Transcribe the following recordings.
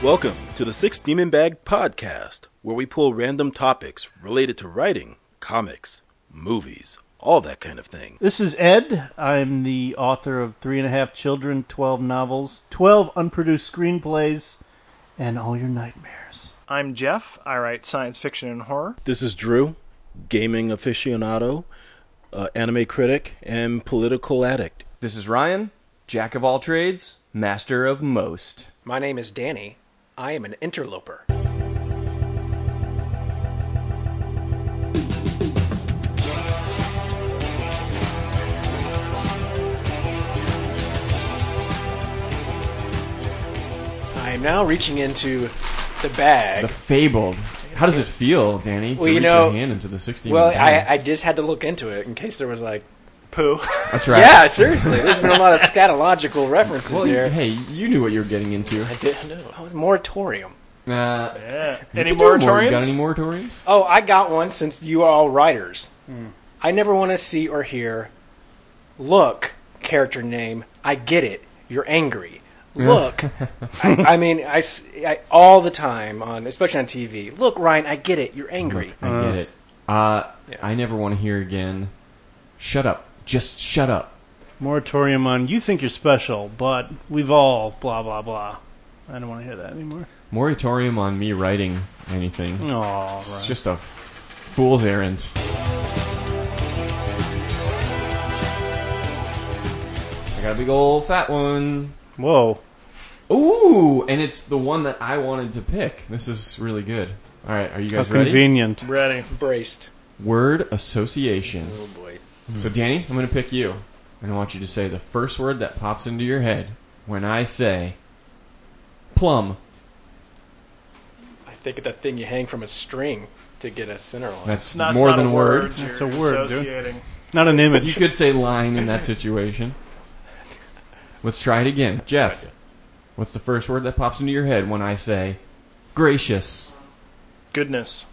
Welcome to the Six Demon Bag Podcast, where we pull random topics related to writing, comics, movies, all that kind of thing. This is Ed. I'm the author of Three and a Half Children, 12 novels, 12 unproduced screenplays, and all your nightmares. I'm Jeff. I write science fiction and horror. This is Drew, gaming aficionado, uh, anime critic, and political addict. This is Ryan, jack of all trades, master of most. My name is Danny. I am an interloper. I am now reaching into the bag. The fabled. How does it feel, Danny, to Well, you reach know- your hand into the 16? well. I, I just had to look into it in case there was like Pooh. That's right. Yeah, seriously. There's been a lot of scatological references Well, here. hey, you knew what you were getting into. I didn't know. I was moratorium. Uh, Yeah. Any could more- moratoriums? You got any moratoriums? Oh, I got one since you are all writers. I never want to see or hear. Look, character name. I get it. You're angry. Look, I, I mean, I all the time on, especially on TV. Look, Ryan, I get it. You're angry. I get it. Uh, Yeah. I never want to hear again. Shut up. Just shut up. Moratorium on you think you're special, but we've all blah blah blah. I don't want to hear that anymore. Moratorium on me writing anything. Oh, It's just a fool's errand. I got a big old fat one. Whoa. Ooh, and it's the one that I wanted to pick. This is really good. All right, are you How guys ready? convenient. Ready. Braced. Word association. Oh boy. So, Danny, I'm going to pick you. And I want you to say the first word that pops into your head when I say plum. I think of that thing you hang from a string to get a center line. That's Not, more not than a a word. That's you're a word, dude. Not an image. You could say line in that situation. Let's try it again. Jeff, what's the first word that pops into your head when I say gracious? Goodness.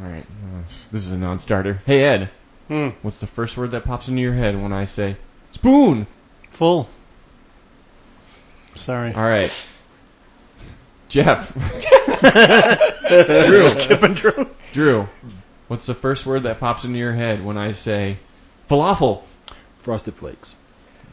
All right, this is a non-starter. Hey Ed, Hmm. what's the first word that pops into your head when I say spoon? Full. Sorry. All right, Jeff, Drew. Skipping Drew. Drew, what's the first word that pops into your head when I say falafel? Frosted Flakes.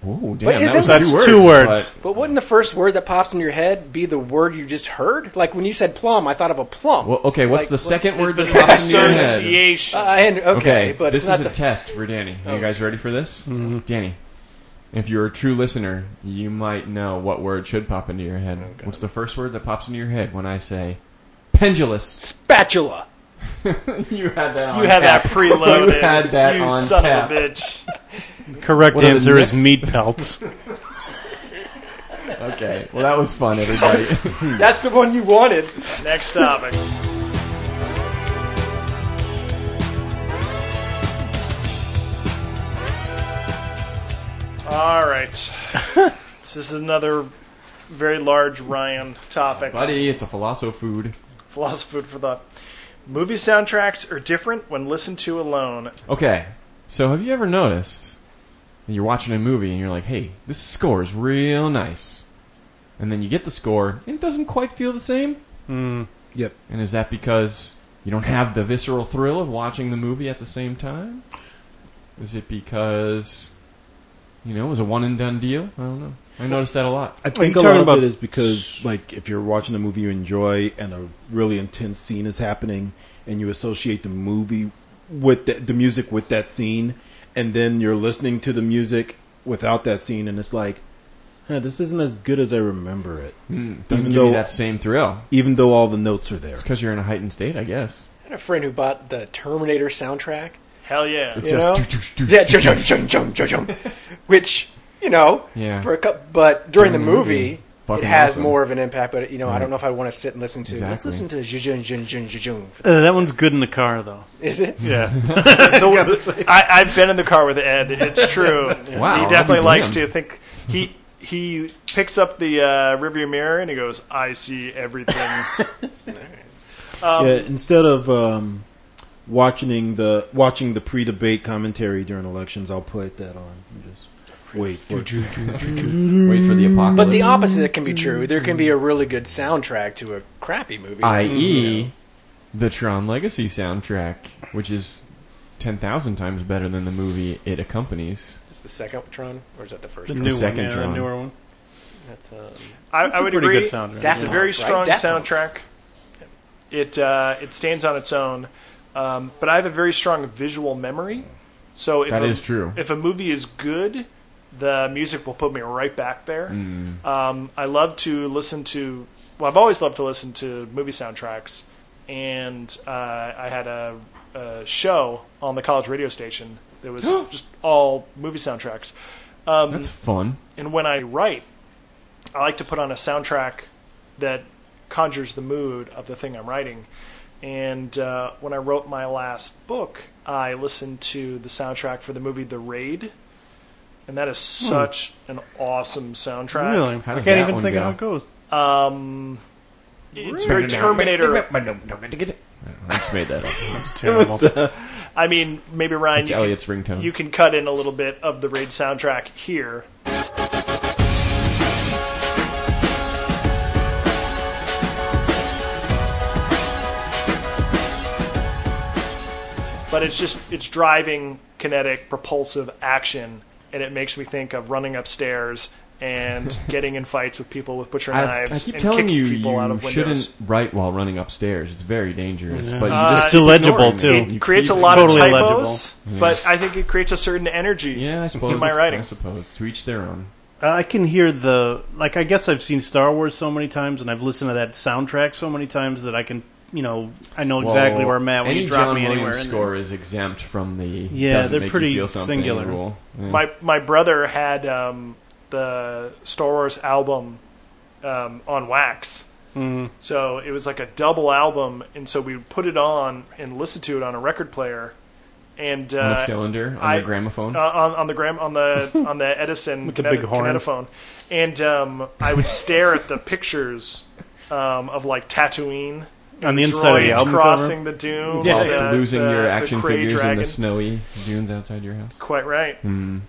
Oh, damn, But that isn't- was That's two words. two words. But wouldn't the first word that pops in your head be the word you just heard? Like when you said plum, I thought of a plum. Well, okay, what's Like, the what- second word that pops into your head? association. Uh, and, okay, Okay, but this it's not is a the. test for Danny. Are Oh. you guys ready for this? Danny, if you're a true listener, you might know what word should pop into your head. Okay. What's the first word that pops into your head when I say pendulous? spatula. you had that. you had that preloaded. You had that you on son tap. of a bitch. Correct What are the answer is next- meat pelts. Okay, well that was fun, everybody. That's the one you wanted. Next topic. All right. this is another very large Ryan topic. Buddy, it's a philosopher food. Philosophy for thought. Movie soundtracks are different when listened to alone. Okay, so have you ever noticed that you're watching a movie and you're like, "Hey, this score is real nice," and then you get the score and it doesn't quite feel the same? Hmm. Yep. And is that because you don't have the visceral thrill of watching the movie at the same time? Is it because you know it was a one and done deal? I don't know. I noticed that a lot. I think you a talking lot of it is because, like, if you're watching a movie you enjoy and a really intense scene is happening, and you associate the movie with the, the music with that scene, and then you're listening to the music without that scene, and it's like, huh, this isn't as good as I remember it, Mm, doesn't Even give you though- that same thrill. even though all the notes are there. It's because you're in a heightened state, I guess. I had a friend who bought the Terminator soundtrack. Hell yeah. It's You just know? Yeah, doo- jum, jum, jum, jum, jum, jum. which you know, Yeah. for a couple. But during the During the movie, movie, it has awesome. more of an impact. But you know, I don't know if I want to sit and listen to. Let's listen to jun jun jun jun jun. Uh, that one's good in the car, though. Is it? Yeah. The- I, I've been in the car with Ed. It's true. Wow, he definitely likes damned. to think he he picks up the uh, rearview mirror and he goes, "I see everything." um, yeah, instead of um, watching the watching the pre-debate commentary during elections, I'll put that on. and just Wait for it. Wait for the apocalypse. But the opposite can be true. There can be a really good soundtrack to a crappy movie. i.e., the Tron Legacy soundtrack, which is ten thousand times better than the movie it accompanies. Is the second Tron, or is that the first? The Tron? new second one, yeah, the newer one. That's um, I, It's I a would pretty agree. good soundtrack. Daft It's a very strong Daft Punk. soundtrack. It uh, it stands on its own, um, but I have a very strong visual memory. So if That a, is true. If a movie is good, the music will put me right back there. Mm. Um, I love to listen to. Well, I've always loved to listen to movie soundtracks, and uh, I had a, a show on the college radio station that was just all movie soundtracks. Um, That's fun. and when I write, I like to put on a soundtrack that conjures the mood of the thing I'm writing. And uh, when I wrote my last book, I listened to the soundtrack for the movie The Raid, and that is such an awesome soundtrack. Really? How I does can't that even one think go? of how it goes. Um, it's very Terminator. I just made that up. It's terrible. I mean, maybe Ryan, It's you can, Elliot's ringtone. you can cut in a little bit of the Raid soundtrack here. But it's just it's driving, kinetic, propulsive action, and it makes me think of running upstairs and getting in fights with people with butcher I've- knives I keep and telling kicking you, people out of windows. you windows. shouldn't write while running upstairs. It's very dangerous. Yeah. But you Uh, just It's keep illegible, ignoring too. it. It You creates a keep- lot Totally of illegible. typos, but I think it creates a certain energy. Yeah, I suppose. my writing. I suppose to each their own. Uh, I can hear the like. I guess I've seen Star Wars so many times, and I've listened to that soundtrack so many times that I can, you know, I know exactly Well, where I'm at when any you drop John me Williams anywhere. in there. score is exempt from the Yeah, they're make pretty you feel singular. rule. Yeah. My my brother had um, the Star Wars album um, on wax, Mhm. so it was like a double album, and so we would put it on and listen to it on a record player, and uh, on a cylinder on I- the gramophone. uh, on, on the gram on the on the Edison With the kinet- big horn. kinetophone, and um, I would stare at the pictures um, of like Tatooine on the inside of the droids album crossing cover. the dune, Yeah. Whilst the- losing the- your action Krayt figures in the snowy dunes outside your house. Quite right. Hmm.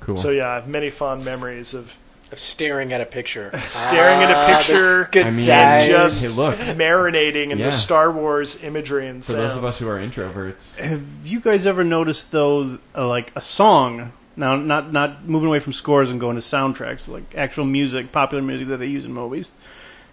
Cool. So yeah, I have many fond memories of of staring at a picture. staring at Ah, a picture, Good I mean, times. just hey, look. marinating in Yeah. the Star Wars imagery and For sound. those of us who are introverts, Have you guys ever noticed though, uh, like a song? Now, not not moving away from scores and going to soundtracks, like actual music, popular music that they use in movies.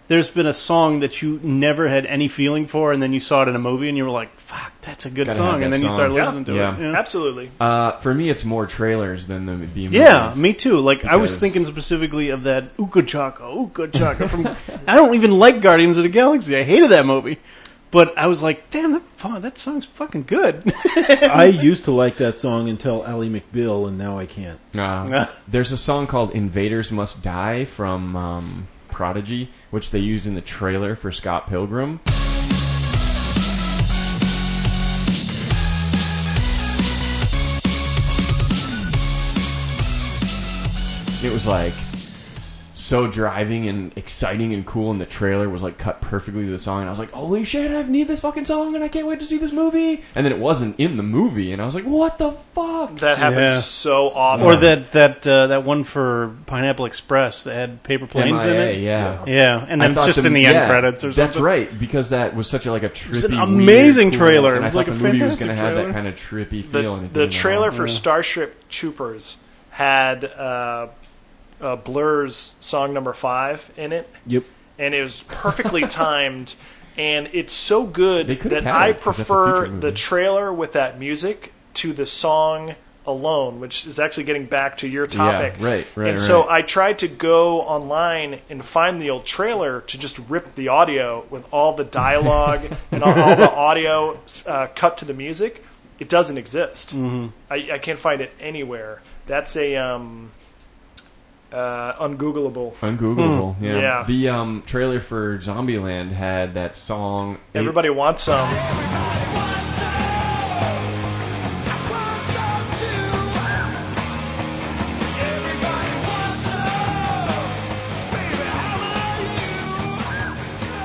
There's been a song that you never had any feeling for, and then you saw it in a movie, and you were like, "Fuck, that's a good Gotta song," have and that then you song. start Yeah. listening to Yeah. it. Yeah. Absolutely. uh, for me, it's more trailers than the the movies. Yeah, me too. Like I was Because- thinking specifically of that Uka Chaka, Uka Chaka from. I don't even like Guardians of the Galaxy. I hated that movie, but I was like, damn, that fu- that song's fucking good. I used to like that song until Ally McBeal, and now I can't. Uh, there's a song called "Invaders Must Die" from um, Prodigy, which they used in the trailer for Scott Pilgrim. It was like so driving and exciting and cool, and the trailer was like cut perfectly to the song. And I was like, "Holy shit, I need this fucking song, and I can't wait to see this movie." And then it wasn't in the movie, and I was like, "What the fuck?" That happens Yeah. so often. or that that uh, that one for Pineapple Express that had paper planes in MIA, it. yeah. Yeah, and I then thought just the- in the end yeah, credits or something. That's right, because that was such a like a trippy, was an weird, amazing cool- trailer. and It I was thought like a the movie was fantastic going to have trailer. that kind of trippy feel. and the, it the didn't at trailer all. for Starship Troopers had uh, uh, Blur's song number five in it, Yep. and it was perfectly timed. And it's so good that I it, 'cause that's a prefer the trailer with that music to the song alone, which is actually getting back to your topic. right, right, And so. I tried to go online and find the old trailer to just rip the audio with all the dialogue and all, all the audio uh, cut to the music. It doesn't exist. Mm-hmm. I, I can't find it anywhere. That's a um, uh, ungoogleable. Ungoogleable, Hmm. yeah. Yeah. The um, trailer for Zombieland had that song. Everybody wants some.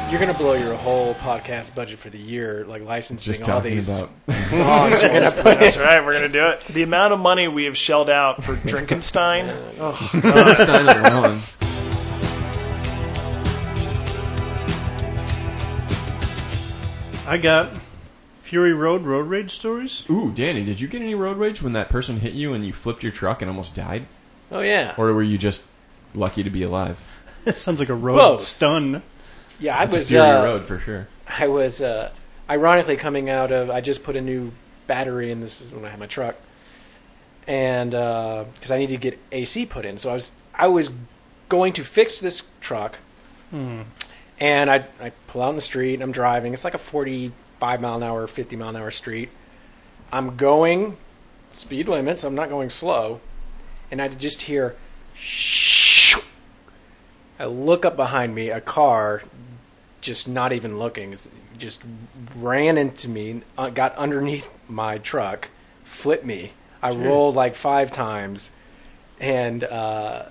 You're You're gonna blow your whole podcast budget for the year, like licensing Just all talking these about songs. You're gonna put That's right. We're gonna do it. The amount of money we have shelled out for Drinkenstein. Oh, Stein alone. I got Fury Road road rage stories. Ooh, Danny, did you get any road rage when that person hit you and you flipped your truck and almost died? Oh yeah, Or were you just lucky to be alive? It sounds like a road Both. stun. Yeah. I It's a was Fury uh, Road for sure. I was uh, ironically coming out of. I just put a new battery in. This is when I had my truck, and because I needed to get AC put in, so I was I was going to fix this truck, Hmm. and I I pull out in the street. and I'm driving. It's like a 45 mile an hour, 50 mile an hour street. I'm going speed limits. I'm not going slow, and I just hear. Shh. I look up behind me. A car just not even looking, just ran into me, uh, got underneath my truck, flipped me. I rolled like five times, and uh,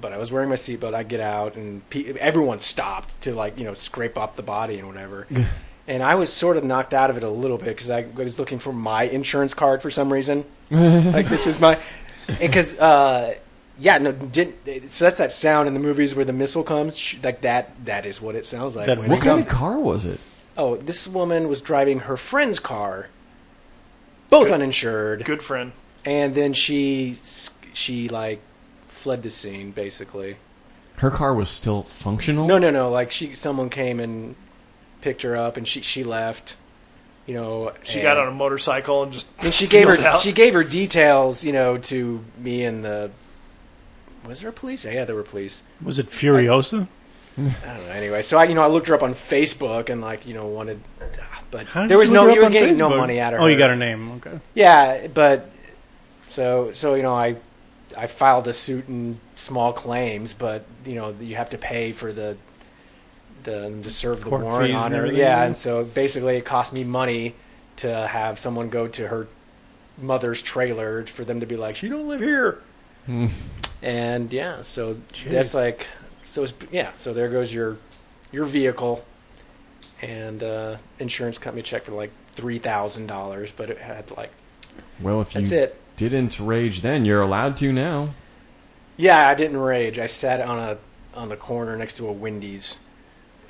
but I was wearing my seatbelt. I get out, and pe- everyone stopped to like you know scrape up the body and whatever. and I was sort of knocked out of it a little bit because I was looking for my insurance card for some reason. like this was my because uh, yeah no didn't so that's that sound in the movies where the missile comes like that that is what it sounds like That when What it kind comes. of car was it? oh this woman was driving her friend's car both uninsured good friend. and then she she like fled the scene basically Her car was still functional? no no no like she someone came and picked her up and she she left you know She got on a motorcycle and just. and she gave her out. she gave her details, you know, to me and the. Was there a police? Yeah, there were police. Was it Furiosa? I don't know. Anyway, so I, you know, I looked her up on Facebook and like, you know, wanted, ah, but there was you no, you were getting no money out of her. Oh, you got her name. Okay. Yeah, but so so you know, I I filed a suit in small claims, but you know, you have to pay for the the to serve the warrant on her. Yeah, yeah. and so basically, it cost me money to have someone go to her mother's trailer for them to be like, she don't live here. Hmm. And yeah, so Jeez. that's like, so it's, yeah, so there goes your your vehicle, and uh, insurance company check for like three thousand dollars, but it had like Well, if that's you it. didn't rage then, you're allowed to now. Yeah, I didn't rage. I sat on a on the corner next to a Wendy's,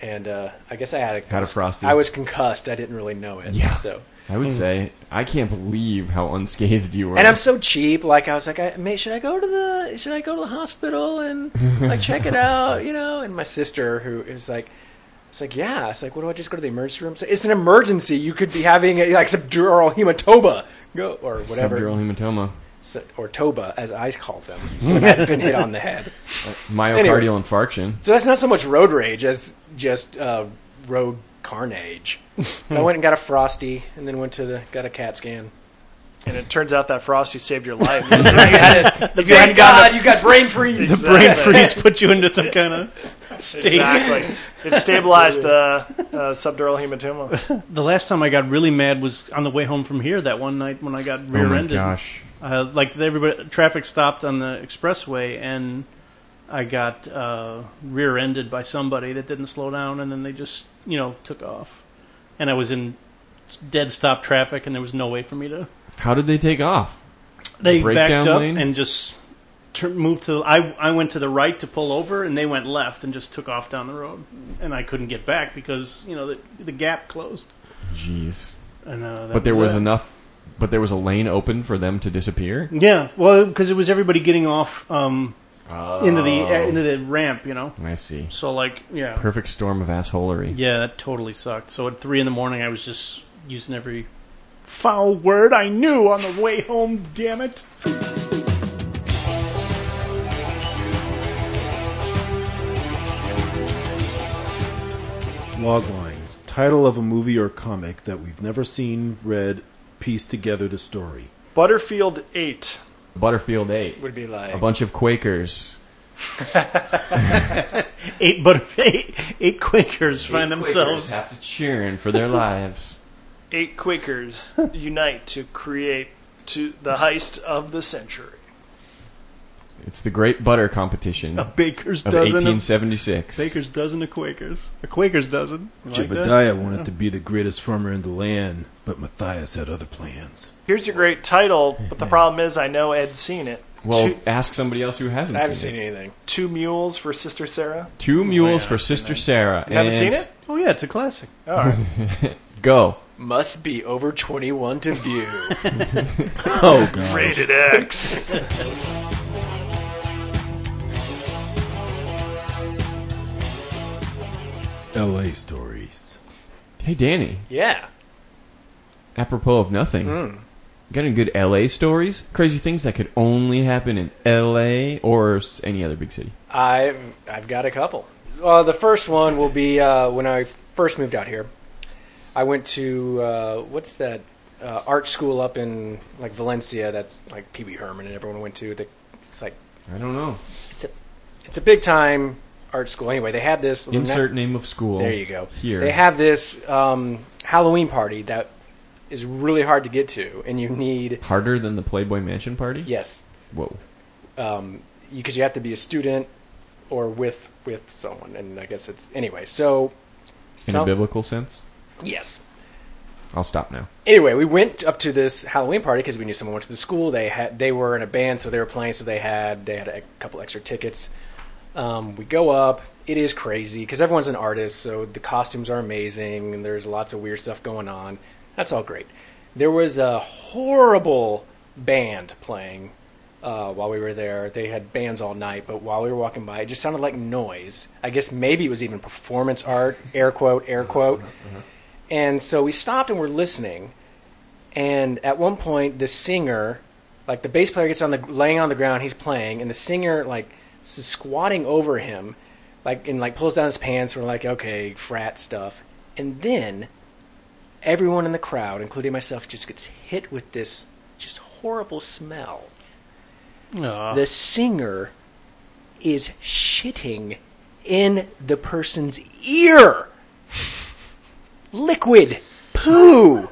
and uh, I guess I had a Had a frosty. I was concussed. I didn't really know it. Yeah. So, I would say I can't believe how unscathed you were. and I'm so cheap. Like I was like, I, may, should I go to the should I go to the hospital and like check it out? You know. And my sister, who is like. It's like, yeah. It's like, what do I just go to the emergency room? It's, like, it's an emergency. You could be having a, like subdural hematoma, go or whatever, Subdural hematoma, So- or toba, as I call them, I've been hit on the head. myocardial infarction. So that's not so much road rage as just uh, road carnage. I went and got a frosty, and then went to the got a CAT scan. And it turns out that Frosty saved your life. if you hadn't God, you got brain freeze. The brain freeze put you into some kind of state. Exactly. It stabilized the uh, subdural hematoma. The last time I got really mad was on the way home from here that one night when I got Oh my rear-ended. gosh. Uh, like everybody, traffic stopped on the expressway, and I got uh, rear-ended by somebody that didn't slow down, and then they just, you know, took off. And I was in dead stop traffic, and there was no way for me to. How did they take off? They breakdown backed up lane? and just tur moved to. I I went to the right to pull over, and they went left and just took off down the road, and I couldn't get back because you know the the gap closed. Jeez. And uh, that But there was that. enough. But there was a lane open for them to disappear. Yeah, well, because it was everybody getting off um, into the Oh. into the ramp, you know. I see. So like, yeah, Perfect storm of assholery. yeah, that totally sucked. So at three in the morning, I was just using every foul word I knew on the way home. Damn it! Loglines. Title of a movie or comic that we've never seen, read, pieced together the story. Butterfield 8. Butterfield 8. Would be like A bunch of Quakers. Eight but eight, eight Quakers find themselves. have to cheering for their lives. Eight Quakers unite to create to the heist of the century. It's the Great Butter Competition A of baker's dozen. Of, 1876. baker's dozen of Quakers. A Quaker's dozen. You like that? Jebediah wanted to be the greatest farmer in the land, but Matthias had other plans. Here's your great title, but the problem is I know Ed's seen it. Well, two, ask somebody else who hasn't I haven't seen seen anything. two mules for Sister Sarah. Two oh, Mules yeah, for Sister that. Sarah. You haven't and seen it? Oh yeah, it's a classic. All right. Go. Must be over 21 to view. Oh, God. Rated X. L.A. stories. Hey, Danny. yeah. Apropos of nothing. Mm. Got any good LA stories? Crazy things that could only happen in LA or any other big city. I've I've got a couple. Uh, the first one will be uh, when I first moved out here. I went to uh, what's that uh, art school up in like Valencia? That's like Pee Wee Herman and everyone went to. The, it's like I don't know. It's a it's a big time art school. Anyway, they had this Insert name of school. There you go. Here. They have this um, Halloween party that is really hard to get to, and you need Harder than the Playboy Mansion party? yes, Whoa. um, because you have to be a student or with with someone, and I guess it's anyway. So, In a biblical sense? yes. I'll stop now. Anyway, we went up to this Halloween party because we knew someone went to the school. They had they were in a band, so they were playing. So they had they had a couple extra tickets. Um, we go up. It is crazy because everyone's an artist, so the costumes are amazing, and there's lots of weird stuff going on. That's all great. There was a horrible band playing uh, while we were there. They had bands all night, but while we were walking by, it just sounded like noise. I guess maybe it was even performance art, air quote, air quote. And so we stopped and we're listening. And at one point, the singer, like the bass player, gets on the laying on the ground. He's playing, and the singer like squatting over him, like and like pulls down his pants. We're like, okay, frat stuff. And then everyone in the crowd, including myself, just gets hit with this just horrible smell. Aw. The singer is shitting in the person's ear. Liquid poo.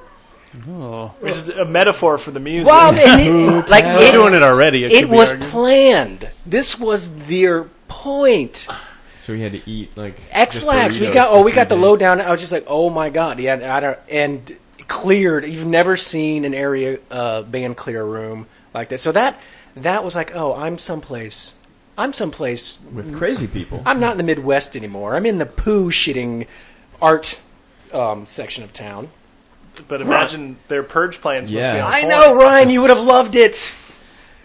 Oh. Which is a metaphor for the music. Wow, and it, like We're it, doing it already. It, it was argued. planned. This was their point. So we had to eat like X-Lax. We got oh, we three got the lowdown. I was just like, oh my god, yeah, I don't, and cleared. You've never seen an area uh, band clear room like that. So that that was like, oh, I'm someplace. I'm someplace. with crazy people. I'm not in the Midwest anymore. I'm in the poo shitting art um, section of town. But imagine their purge plans must be Yeah. on I point. know, Ryan. You would have loved it.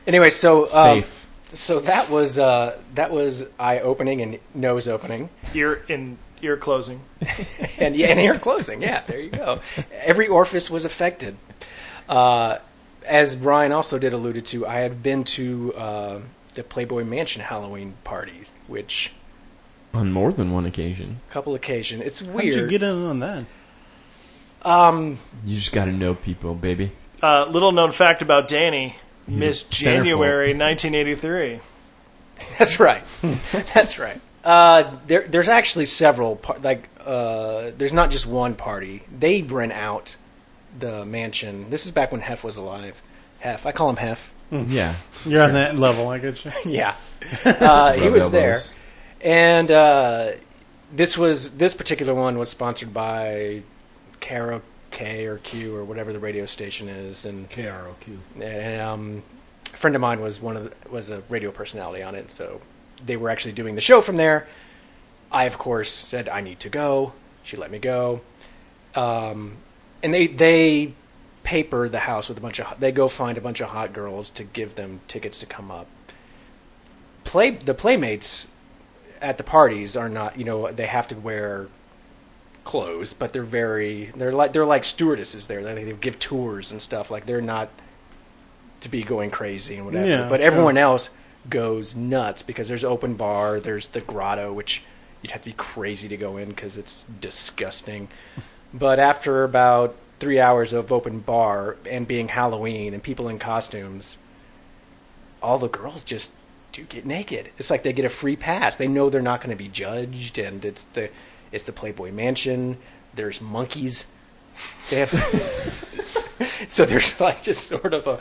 Anyway, so um, Safe. so that was uh, that was eye opening and nose opening, Ear in ear closing. and yeah, and ear closing. Yeah, there you go. Every orifice was affected. Uh, as Ryan also did alluded to, I had been to uh, the Playboy Mansion Halloween parties, which On more than one occasion. a couple occasion. It's How'd weird. you get in on that? Um, You just got to know people, baby. Uh, little known fact about Danny: He's Miss. January 1983. That's right. That's right. Uh, there, there's actually several. Par- like, uh, there's not just one party. They rent out the mansion. This is back when Hef was alive. Hef, I call him Hef. Yeah. You're on that level. I get you. yeah, uh, he was elbows. there, and uh, this was this particular one was sponsored by Caro K or Q or whatever the radio station is, and KROQ. and um, a friend of mine was one of the, was a radio personality on it, so they were actually doing the show from there. I of course said I need to go. She let me go, um, and they they paper the house with a bunch of they go find a bunch of hot girls to give them tickets to come up. Play the playmates at the parties are not you know they have to wear clothes, but they're very they're like they're like stewardesses there. They, they give tours and stuff. Like they're not to be going crazy and whatever. Yeah, but everyone else goes nuts because there's open bar. There's the grotto, which you'd have to be crazy to go in because it's disgusting. but after about three hours of open bar and being Halloween and people in costumes, all the girls just do get naked. It's like they get a free pass. They know they're not going to be judged, and it's the it's the Playboy Mansion. There's monkeys. They have so there's like just sort of a.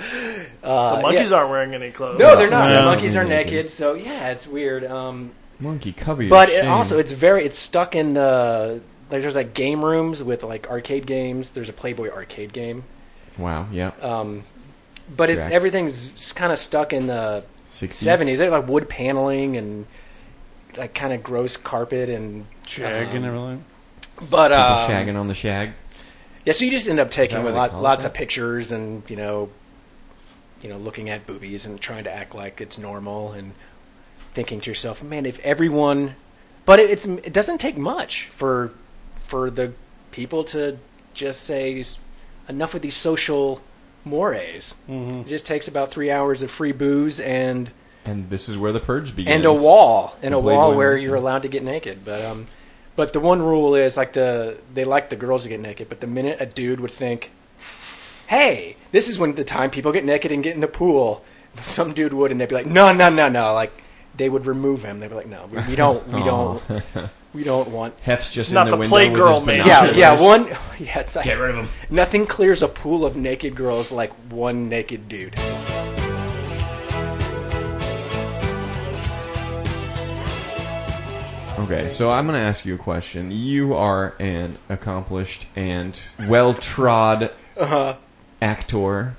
Uh, The monkeys yeah. aren't wearing any clothes. No, they're not. No. The monkeys are Naked. naked. So yeah, it's weird. Um, Monkey, cover your but it also it's very it's stuck in the like there's like game rooms with like arcade games. There's a Playboy arcade game. wow, yeah, Um, but it's Tracks. everything's kind of stuck in the 60s. seventies. There's like wood paneling and like kind of gross carpet and Jag um, and everything. But People um, shagging on the shag. yeah, so you just end up taking what lot, call lots there? of pictures and you know, you know, looking at boobies and trying to act like it's normal and thinking to yourself, man, if everyone, but it, it's it doesn't take much for for the people to just say enough with these social mores. Mm-hmm. It just takes about three hours of free booze and And this is where the purge begins. and a wall and The a wall Playboy where you're allowed to get naked. But um, but the one rule is like the they like the girls to get naked. But the minute a dude would think, hey, this is when the time people get naked and get in the pool, some dude would and they'd be like, no, no, no, no, like they would remove him. They'd be like, no, we, we don't, we don't, we don't want. Hef's just It's not the, the Playgirl man. Yeah, yeah, one. Yeah, it's like, Get rid of him. nothing clears a pool of naked girls like one naked dude. Okay, so I'm going to ask you a question. You are an accomplished and well-trod Uh, actor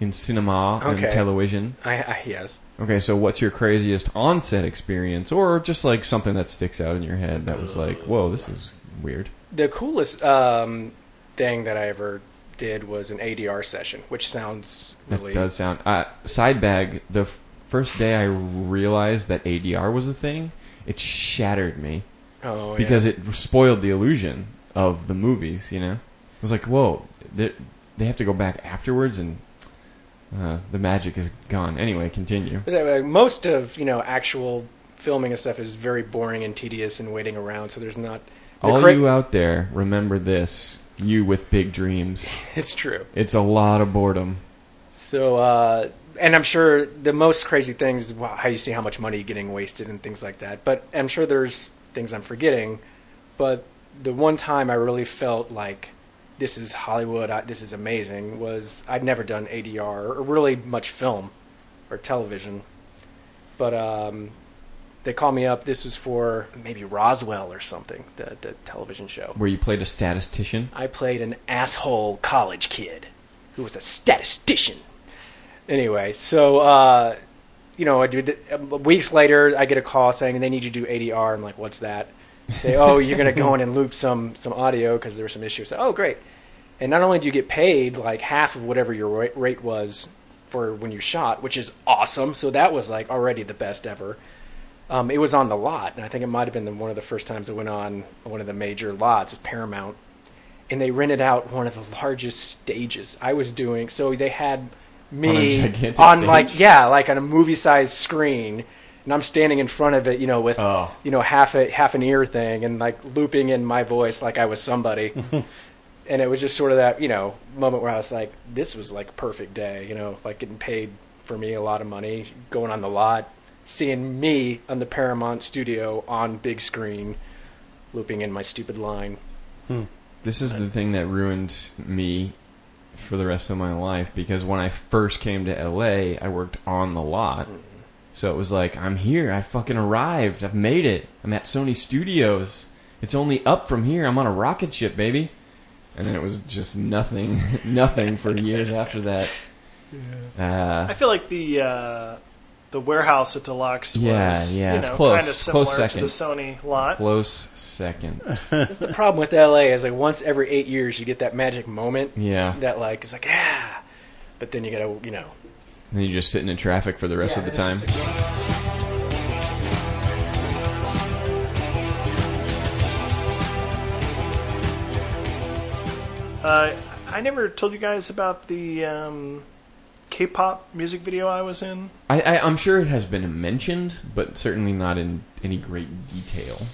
in cinema Okay. and television. I, I yes. Okay, so what's your craziest on-set experience, or just like something that sticks out in your head that was like, whoa, this is weird? The coolest um, thing that I ever did was an ADR session, which sounds That really does sound. Uh, side bag. The f- first day I realized that ADR was a thing, it shattered me oh, yeah. because it spoiled the illusion of the movies. You know, it was like, whoa, they they have to go back afterwards, and uh, the magic is gone. Anyway, continue. Most of you know actual filming and stuff is very boring and tedious and waiting around. So there's not. All cra- you out there, remember this: you with big dreams. It's true. It's a lot of boredom. So, uh, and I'm sure the most crazy things is how you see how much money getting wasted and things like that. But I'm sure there's things I'm forgetting. But the one time I really felt like this is Hollywood, I, this is amazing, was I'd never done ADR or really much film or television. But um, they called me up. This was for maybe Roswell or something, the, the television show. Where you played a statistician. I played an asshole college kid who was a statistician. Anyway, so uh, you know, I uh, weeks later, I get a call saying they need you to do ADR. I'm like, what's that? Say, oh, you're gonna go in and loop some some audio because there were some issues. oh, great! And not only do you get paid like half of whatever your rate, rate was for when you shot, which is awesome. So that was like already the best ever. Um, it was on the lot, and I think it might have been the, one of the first times it went on one of the major lots of Paramount and they rented out one of the largest stages I was doing. So they had me On on like yeah, like on a movie sized screen, and I'm standing in front of it, you know, with Oh. you know half a half an ear thing and like looping in my voice like I was somebody. and it was just sort of that you know moment where I was like, this was like a perfect day, you know, like getting paid for me a lot of money, going on the lot, seeing me on the Paramount studio on big screen, looping in my stupid line. This is the thing that ruined me for the rest of my life because when I first came to LA, I worked on the lot. So it was like, I'm here. I fucking arrived. I've made it. I'm at Sony Studios. It's only up from here. I'm on a rocket ship, baby. And then it was just nothing, nothing for years after that. Uh, I feel like the uh, the warehouse at Deluxe Yeah, was yeah, you it's know, close. kind of similar Close to second. the Sony lot. close second. That's the problem with LA is like once every eight years you get that magic moment Yeah. that like it's like yeah, but then you gotta you know And then you're just sitting in traffic for the rest of the time. Uh, I never told you guys about the um, K-pop music video I was in. I, I, I'm sure it has been mentioned, but certainly not in any great detail.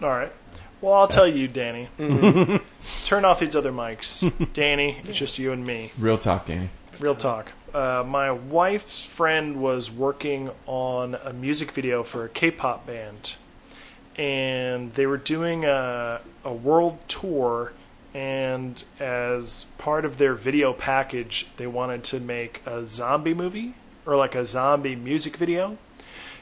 All right. Well, I'll tell you, Danny. Turn off these other mics, Danny. It's just you and me. Real talk, Danny. Real talk. Uh, my wife's friend was working on a music video for a K-pop band, and they were doing a, a world tour and as part of their video package, they wanted to make a zombie movie or like a zombie music video.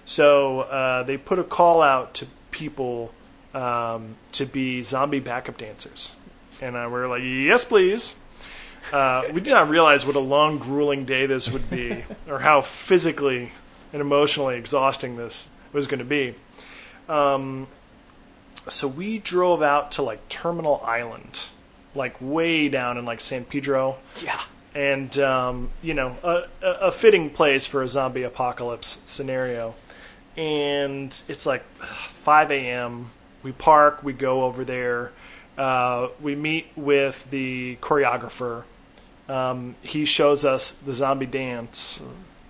So uh, they put a call out to people um, to be zombie backup dancers, and uh, we were like, "Yes, please." Uh, we did not realize what a long, grueling day this would be, or how physically and emotionally exhausting this was going to be. Um, so we drove out to like Terminal Island, like way down in like San Pedro, Yeah. and um, you know a, a fitting place for a zombie apocalypse scenario. And it's like 5 a.m. We park, we go over there, uh, we meet with the choreographer. Um, he shows us the zombie dance,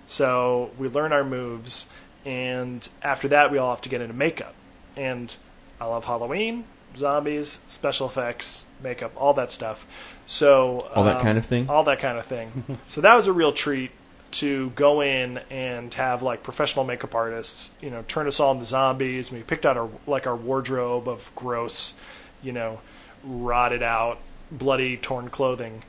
so we learn our moves, and after that, we all have to get into makeup. And I love Halloween, zombies, special effects, makeup, all that stuff. So All that um, kind of thing? all that kind of thing. so that was a real treat to go in and have like professional makeup artists, you know, turn us all into zombies. We picked out our like our wardrobe of gross, you know, rotted out, bloody, torn clothing.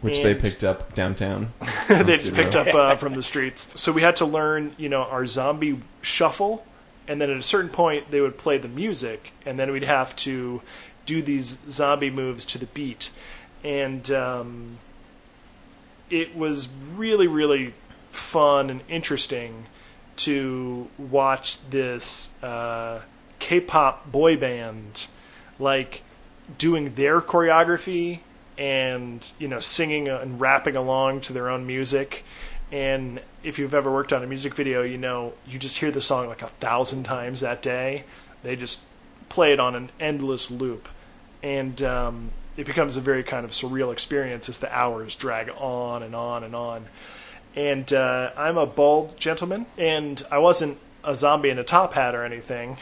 Which they picked up downtown. they just picked up uh, from the streets. So we had to learn, you know, our zombie shuffle, and then at a certain point they would play the music, and then we'd have to do these zombie moves to the beat, and um, it was really, really fun and interesting to watch this uh, K-pop boy band like doing their choreography and you know singing and rapping along to their own music and if you've ever worked on a music video you know you just hear the song like a thousand times that day. They just play it on an endless loop. And um, it becomes a very kind of surreal experience as the hours drag on and on and on. And uh, i'm a bald gentleman and i wasn't a zombie in a top hat or anything.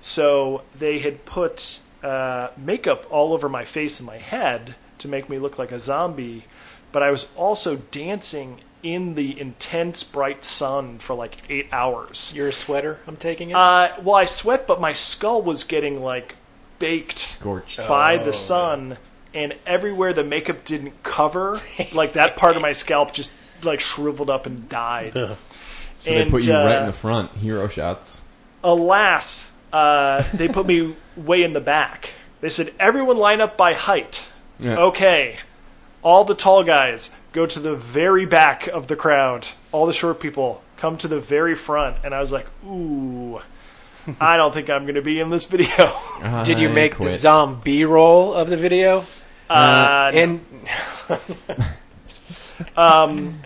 So they had put uh, makeup all over my face and my head to make me look like a zombie, but I was also dancing in the intense bright sun for like eight hours. You're a sweater, I'm taking it? Uh, well, I sweat, but my skull was getting like baked Scorched. by the sun, and everywhere the makeup didn't cover, like that part of my scalp just like shriveled up and died. So they and, put you right uh, in the front. Hero shots. alas, uh, they put me way in the back. They said, everyone line up by height. Yeah. Okay. All the tall guys go to the very back of the crowd. All the short people come to the very front. And I was like, ooh, I don't think I'm going to be in this video. Did you make the zombie roll of the video? Uh, and um,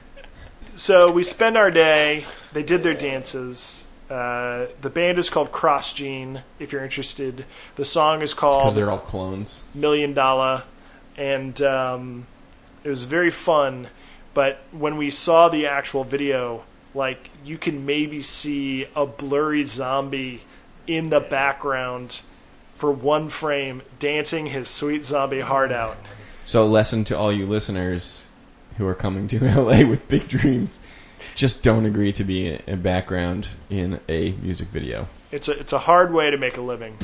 so we spend our day. They did their dances. Uh, the band is called Cross Gene, if you're interested. The song is Because called they're all clones. Million Dollar, and um, it was very fun. But when we saw the actual video, like you can maybe see a blurry zombie in the background for one frame dancing his sweet zombie heart out. So, lesson to all you listeners who are coming to LA with big dreams: just don't agree to be a background in a music video. It's a it's a hard way to make a living.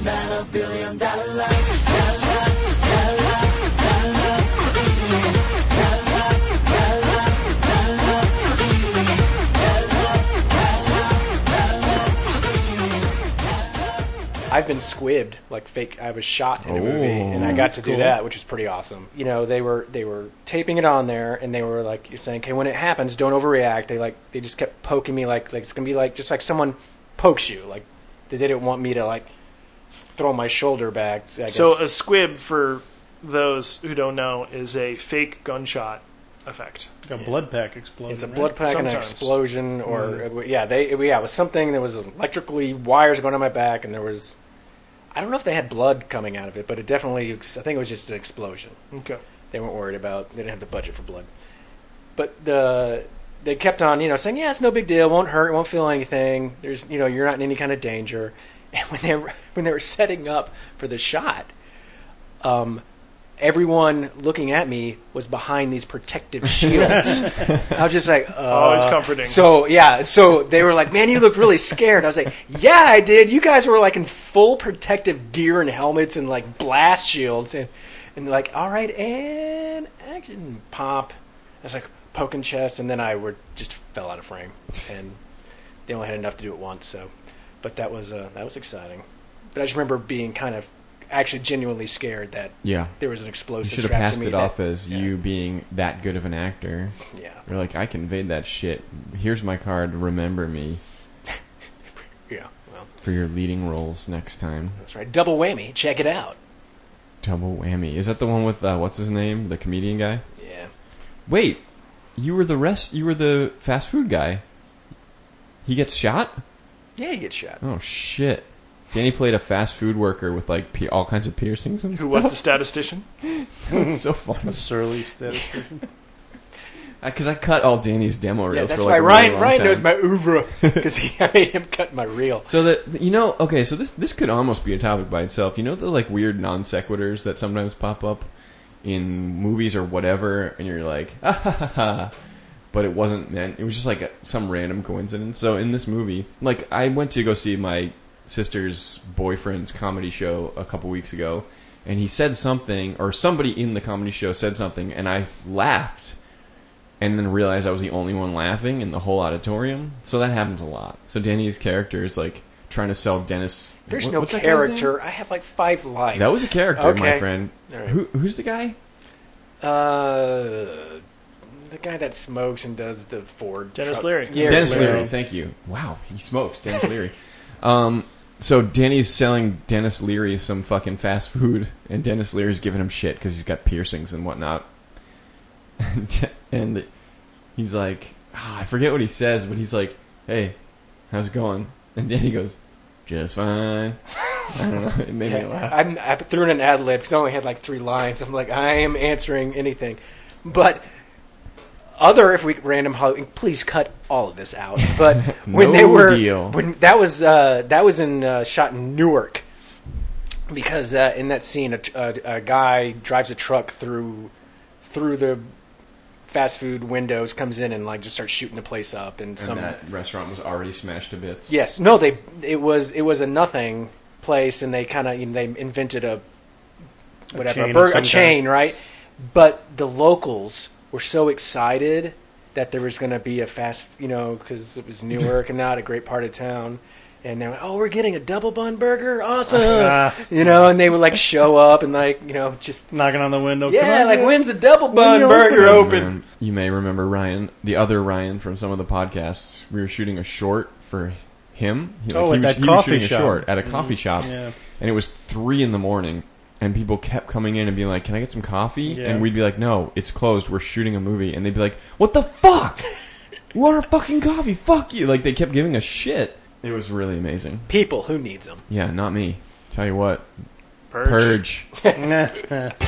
I've been squibbed, like fake. I was shot in a movie, Oh, and I got to do that, which was pretty awesome. You know, they were they were taping it on there, and they were like, "You're saying, okay, when it happens, don't overreact." They like they just kept poking me, like like it's gonna be like just like someone pokes you, like they didn't want me to like throw my shoulder back. I guess. So a squib, for those who don't know, is a fake gunshot effect. Like a blood pack explosion. It's a right? blood pack and an explosion, or yeah, they yeah, it was something. There was electrically wires going on my back, and there was. I don't know if they had blood coming out of it, but it definitely. I think it was just an explosion. Okay. They weren't worried about. They didn't have the budget for blood. But the they kept on, you know, saying, "Yeah, it's no big deal. Won't hurt. Won't feel anything. There's, you know, you're not in any kind of danger." And when they were when they were setting up for the shot, um, everyone looking at me was behind these protective shields. I was just like, uh, it's comforting. So yeah, so they were like, "Man, you look really scared." I was like, "Yeah, I did. You guys were like in full protective gear and helmets and like blast shields." And and like, all right, and action, pop. I was like poking chest, and then I were just fell out of frame, and they only had enough to do it once. So, but that was uh, that was exciting. But I just remember being kind of actually genuinely scared that Yeah. there was an You explosive should have passed it that- off as yeah. you being that good of an actor. Yeah, You're like, I conveyed that shit. Here's my card. Remember me yeah. Well, for your leading roles next time. that's right. Double whammy. Check it out. Double whammy. Is that the one with uh, what's his name, the comedian guy? Yeah. Wait, you were the rest. You were the fast food guy. He gets shot. Yeah, he gets shot. Oh shit! Danny played a fast food worker with like pe- all kinds of piercings and Who stuff. was the statistician? It's so funny A surly statistician. because I cut all Danny's demo reels. Yeah, that's for like why a really Ryan long Ryan time. knows my oeuvre because I made him cut my reel. So that you know, okay, so this this could almost be a topic by itself. You know the like weird non sequiturs that sometimes pop up in movies or whatever, and you're like, ah, ha, ha, ha. but it wasn't meant. It was just like a, some random coincidence. So in this movie, like I went to go see my sister's boyfriend's comedy show a couple weeks ago, and he said something, or somebody in the comedy show said something, and I laughed. And then realized I was the only one laughing in the whole auditorium. So that happens a lot. So Danny's character is like trying to sell Denis. There's what- no what's that guy's name? character. I have like five lines. That was a character, my friend. All right. Who, who's the guy? Uh, the guy that smokes and does the Ford. Denis truck- Leary. Yeah, Denis Leary. Leary. Thank you. Wow, he smokes. Denis Leary. Um, so Danny's selling Denis Leary some fucking fast food, and Denis Leary's giving him shit because he's got piercings and whatnot. and, and he's like, ah, I forget what he says, but he's like, "Hey, how's it going?" And Danny goes, "Just fine." I don't know. It made me Yeah, laugh. I'm, I threw in an ad lib because I only had like three lines. I'm like, I am answering anything, but other if we random Halloween, please cut all of this out. But when they were deal. when that was uh, that was in uh, shot in Newark because uh, in that scene a, a, a guy drives a truck through through the fast food windows, comes in and like just starts shooting the place up, and, And some that restaurant was already smashed to bits. Yes, no, they it was it was a nothing place, and they kind of you know, they invented a whatever chain a, bur- a chain, right? But the locals were so excited that there was going to be a fast, you know, because it was Newark and not a great part of town. And they went, oh, we're getting a double bun burger, awesome, Ah, you know. And they would like show up and like you know just knocking on the window. yeah, on, like man. when's the double bun you burger open? open? Man, you may remember Ryan, the other Ryan from some of the podcasts. We were shooting a short for him. He, Oh, he at was, that he was coffee shooting shop. a short at a coffee shop, Yeah. and it was three in the morning. And people kept coming in and being like, "Can I get some coffee?" Yeah. And we'd be like, "No, it's closed. We're shooting a movie." And they'd be like, "What the fuck? you want our fucking coffee? Fuck you!" Like they kept giving us shit. It was really amazing. People who needs them. Yeah, not me. Tell you what, Purge. purge.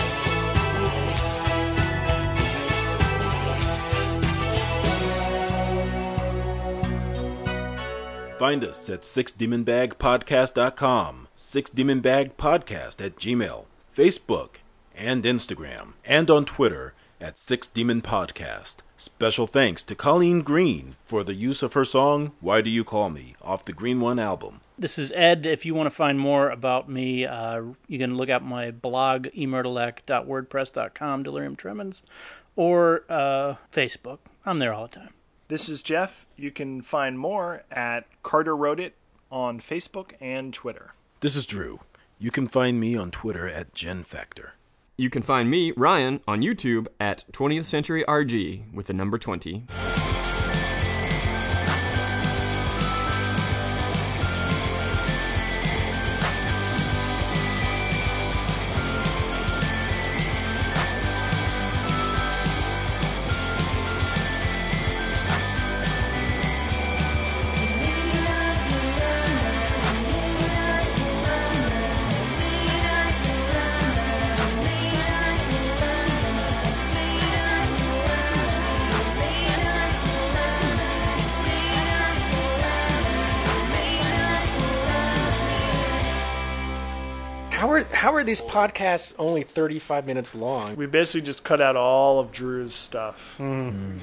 Find us at sixdemonbagpodcast.com, sixdemonbagpodcast at Gmail, Facebook, and Instagram, and on Twitter at Six Demon Podcast. Special thanks to Colleen Green for the use of her song "Why Do You Call Me" off the Green One album. This is Ed. If you want to find more about me, uh, you can look at my blog, emurtalek.wordpress.com, Delirium Tremens, or uh, Facebook. I'm there all the time. This is Jeff. You can find more at Carter Wrote It on Facebook and Twitter. This is Drew. You can find me on Twitter at GenFactor. You can find me, Ryan, on YouTube at 20th Century RG with the number 20. Podcasts only thirty five minutes long? We basically just cut out all of Drew's stuff. Mm.